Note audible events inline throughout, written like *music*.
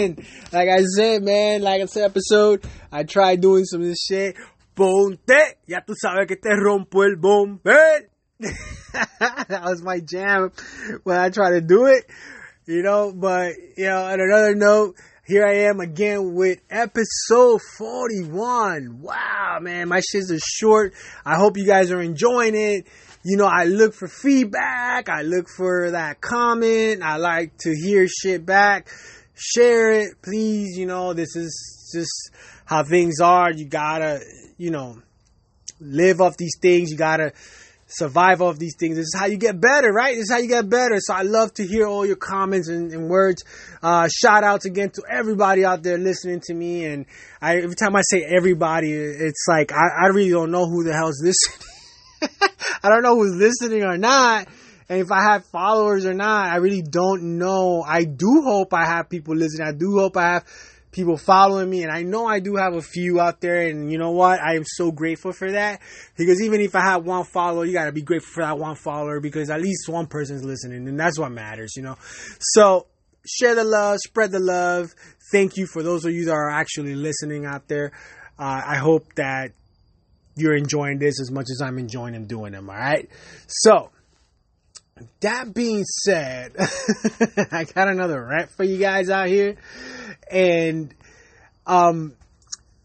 jamming. Like I said, man, like I said, episode, I tried doing some of this shit. Ponte, ya tú sabes que te rompo el bomber. *laughs* that was my jam when I tried to do it, you know. But you know, on another note, here I am again with episode 41. Wow, man, my shits are short. I hope you guys are enjoying it. You know, I look for feedback. I look for that comment. I like to hear shit back. Share it, please. You know, this is just how things are. You gotta, you know, live off these things. You gotta survive off these things. This is how you get better, right? This is how you get better. So I love to hear all your comments and, and words. Uh, shout outs again to everybody out there listening to me. And I, every time I say everybody, it's like I, I really don't know who the hell's listening. *laughs* I don't know who's listening or not. And if I have followers or not, I really don't know. I do hope I have people listening. I do hope I have people following me. And I know I do have a few out there. And you know what? I am so grateful for that. Because even if I have one follower, you got to be grateful for that one follower because at least one person's listening. And that's what matters, you know? So share the love, spread the love. Thank you for those of you that are actually listening out there. Uh, I hope that you're enjoying this as much as I'm enjoying them doing them. All right. So that being said, *laughs* I got another rant for you guys out here, and um,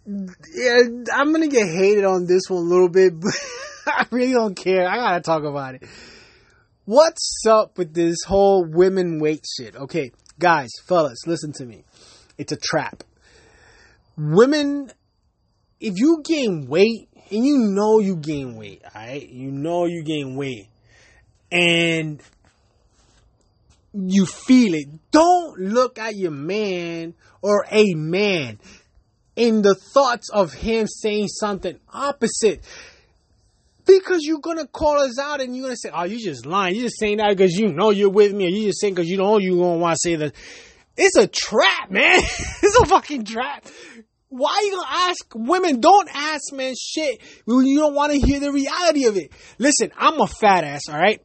yeah, I'm gonna get hated on this one a little bit, *laughs* but I really don't care. I gotta talk about it. What's up with this whole women weight shit? Okay, guys, fellas, listen to me. It's a trap. Women, if you gain weight, and you know you gain weight, alright? You know you gain weight. And you feel it. Don't look at your man or a man in the thoughts of him saying something opposite. Because you're gonna call us out and you're gonna say, Oh, you just lying. You're just saying that because you know you're with me, or you just saying because you know you're gonna wanna say that. It's a trap, man. *laughs* it's a fucking trap. Why are you gonna ask women? Don't ask men shit when you don't want to hear the reality of it. Listen, I'm a fat ass, alright?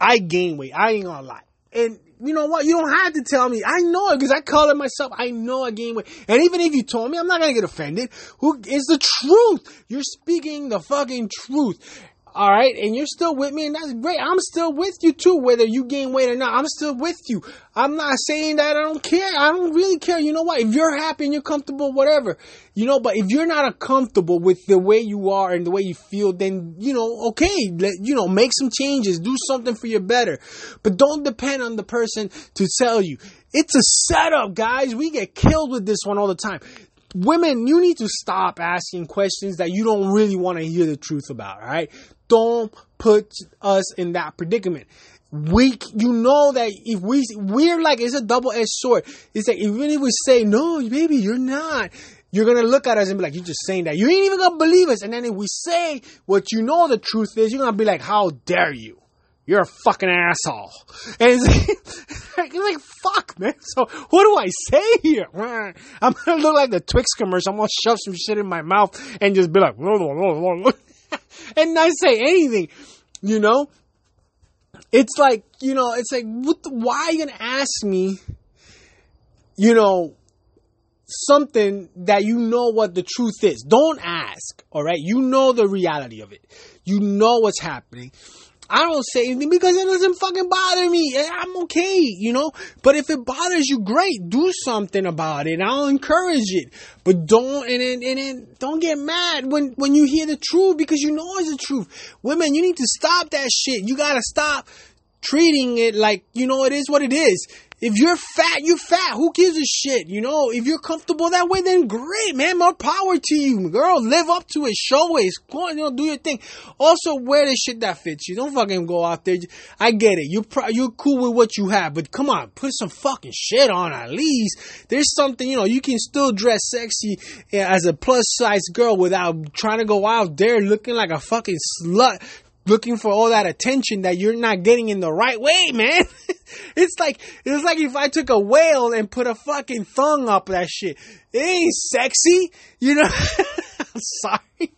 I gain weight. I ain't gonna lie. And you know what? You don't have to tell me. I know it because I call it myself. I know I gain weight. And even if you told me, I'm not gonna get offended. Who is the truth? You're speaking the fucking truth. All right, and you're still with me, and that's great. I'm still with you too, whether you gain weight or not. I'm still with you. I'm not saying that I don't care. I don't really care. You know what? If you're happy and you're comfortable, whatever. You know, but if you're not comfortable with the way you are and the way you feel, then, you know, okay, let, you know, make some changes, do something for your better. But don't depend on the person to tell you. It's a setup, guys. We get killed with this one all the time women, you need to stop asking questions that you don't really want to hear the truth about, right? Don't put us in that predicament. We, you know that if we, we're like, it's a double-edged sword. It's like, even if we say, no, baby, you're not, you're gonna look at us and be like, you're just saying that. You ain't even gonna believe us. And then if we say what you know the truth is, you're gonna be like, how dare you? You're a fucking asshole. *laughs* And it's like, *laughs* like, fuck, man. So what do I say here? *laughs* I'm gonna look like the Twix commercial. I'm gonna shove some shit in my mouth and just be like, *laughs* and not say anything, you know? It's like, you know, it's like, what the, why are you gonna ask me, you know, something that you know what the truth is? Don't ask, alright? You know the reality of it. You know what's happening. I don't say anything because it doesn't fucking bother me. I'm okay, you know. But if it bothers you, great, do something about it. I'll encourage it. But don't and then, and then don't get mad when when you hear the truth because you know it's the truth. Women, you need to stop that shit. You gotta stop treating it like you know it is what it is. If you're fat, you're fat. Who gives a shit? You know, if you're comfortable that way, then great, man. More power to you, girl. Live up to it. Show it. Go on, you know, do your thing. Also, wear the shit that fits you. Don't fucking go out there. I get it. You're pro- you're cool with what you have, but come on, put some fucking shit on at least. There's something, you know, you can still dress sexy as a plus size girl without trying to go out there looking like a fucking slut looking for all that attention that you're not getting in the right way, man. *laughs* *laughs* it's like it's like if I took a whale and put a fucking thong up that shit. It ain't sexy, you know. *laughs* I'm sorry.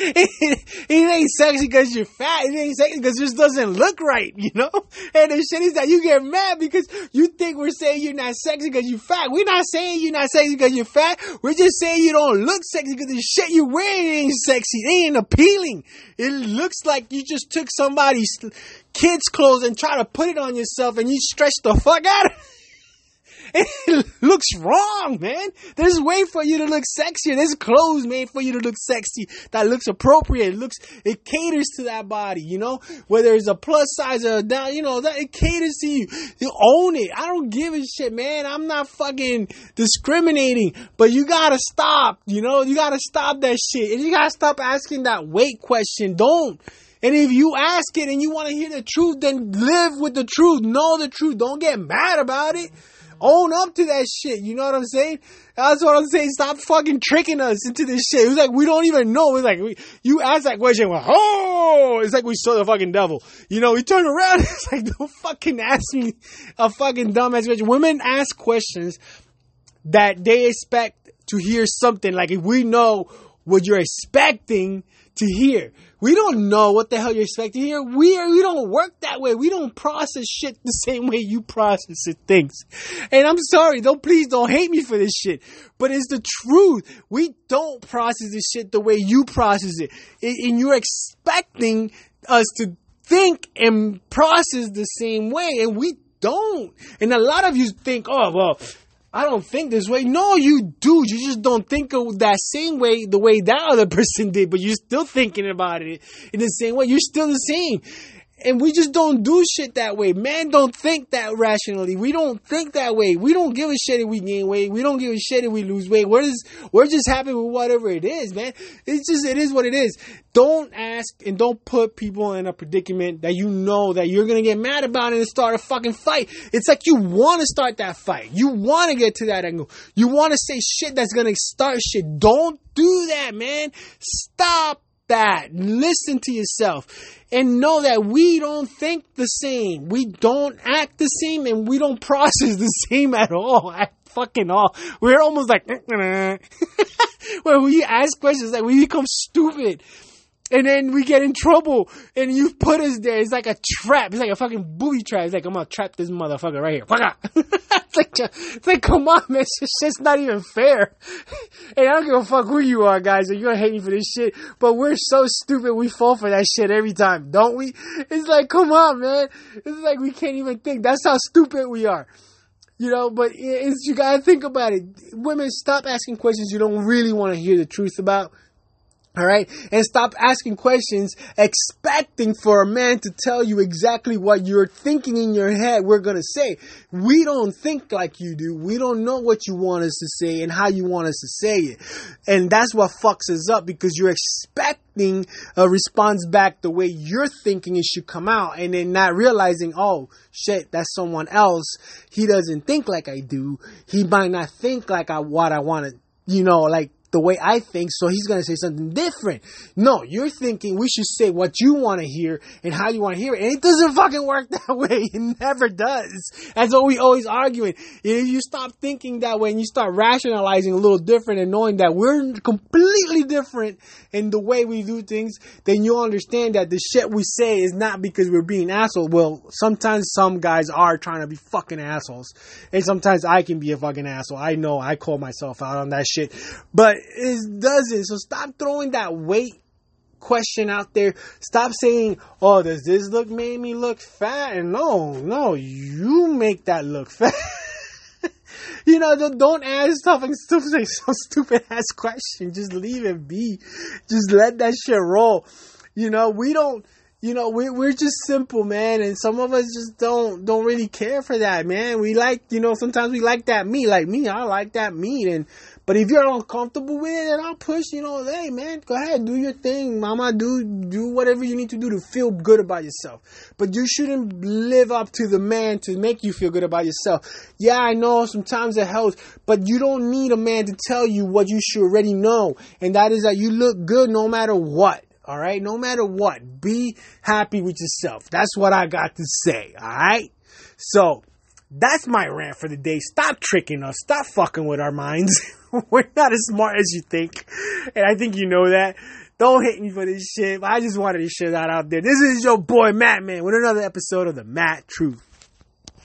It ain't sexy because you're fat. It ain't sexy because it just doesn't look right, you know? And the shit is that you get mad because you think we're saying you're not sexy because you're fat. We're not saying you're not sexy because you're fat. We're just saying you don't look sexy because the shit you're wearing ain't sexy. It ain't appealing. It looks like you just took somebody's kid's clothes and try to put it on yourself and you stretch the fuck out *laughs* it. Looks wrong, man. There's a way for you to look sexier. There's clothes made for you to look sexy that looks appropriate. It looks, it caters to that body, you know? Whether it's a plus size or a down, you know, that it caters to you. You own it. I don't give a shit, man. I'm not fucking discriminating, but you gotta stop, you know? You gotta stop that shit. And you gotta stop asking that weight question. Don't. And if you ask it and you want to hear the truth, then live with the truth. Know the truth. Don't get mad about it. Own up to that shit. You know what I'm saying? That's what I'm saying. Stop fucking tricking us into this shit. It was like we don't even know. It's like we, you ask that question, oh, it's like we saw the fucking devil. You know, we turn around. *laughs* It's like don't fucking ask me a fucking dumbass question. Women ask questions that they expect to hear something. Like if we know what you're expecting to hear. We don't know what the hell you're expecting here. We are, we don't work that way. We don't process shit the *laughs* same way you process it things. And I'm sorry, don't please don't hate me for this shit. But it's the truth. We don't process this shit the way you process it. And you're expecting us to think and process the same way, and we don't. And a lot of you think, oh well, I don't think this way. No, you do. You just don't think of that same way, the way that other *laughs* person did, but you're still thinking about it in the same way. You're still the same. And we just don't do shit that way. Man don't think that rationally. We don't think that way. We don't give a shit if we gain weight. We don't give a shit if we lose weight. We're just, we're just happy with whatever it is, man. It's just, it is what it is. Don't ask and don't put people in a predicament that you know that you're gonna get mad about and start a fucking fight. It's like you wanna start that fight. You wanna get to that angle. You wanna say shit that's gonna start shit. Don't do that, man. Stop that. Listen to yourself and know that we don't think the same. We don't act the same and we don't *laughs* process the same at all. At fucking all. We're almost like, *laughs* when we ask questions, like we become stupid and then we get in trouble, and you put us there. It's like a trap. It's like a fucking booby trap. It's like I'm gonna trap this motherfucker right here. *laughs* it's like, it's like, come on, man. It's just not even fair. *laughs* And I don't give a fuck who you are, guys. You're gonna hate me for this shit, but we're so stupid. We fall for that shit every time, don't we? It's like, come on, man. It's like we can't even think. That's how stupid we are. You know, but it's you gotta think about it. Women, stop asking questions you don't really want to hear the truth about all right. And stop asking questions expecting for a man to tell you exactly what you're thinking in your head we're going to say. We don't think like you do. We don't know what you want us to say and how you want us to say it. And that's what fucks us up because you're expecting a response back the way you're thinking it should come out and then not realizing, oh shit, that's someone else. He doesn't think like I do. He might not think like I, what I want to, you know, like the way I think, so he's going to say something different. No, you're thinking we should say what you want to hear and how you want to hear it. And it doesn't *laughs* fucking work that way. It never does. That's what we always arguing. If you stop thinking that way and you start rationalizing a little different and knowing that we're completely different in the way we do things, then you'll understand that the shit we say is not because we're being assholes. Well, sometimes some guys are trying to be fucking assholes. And sometimes I can be a fucking asshole. I know I call myself out on that shit. But it doesn't. So stop throwing that weight question out there. Stop saying, "Oh, does this look made me look fat?" And no, no, you make that look *laughs* fat. you know, don't ask something stupid, *laughs* some stupid ass question. Just leave it be. Just let that shit roll. You know, we don't. You know, we we're just simple, man, and some of us just don't don't really care for that, man. We like, you know, sometimes we like that meat. Like me, I like that meat, and but if you're uncomfortable with it, then I'll push, you know, hey man, go ahead, do your thing. Mama, do do whatever you need to do to feel good about yourself. But you shouldn't live up to the man to make you feel good about yourself. Yeah, I know sometimes it helps, but you don't need a man to tell you what you should already know. And that is that you look good no matter what. All right, no matter what, be happy with yourself. That's what I got to say. All right. So that's my rant for the day. Stop tricking us. Stop fucking with our minds. *laughs* *laughs* We're not as smart as you think. And I think you know that. Don't hate me for this shit. I just wanted to share that out there. This is your boy Matt Man with another episode of the Matt Truth.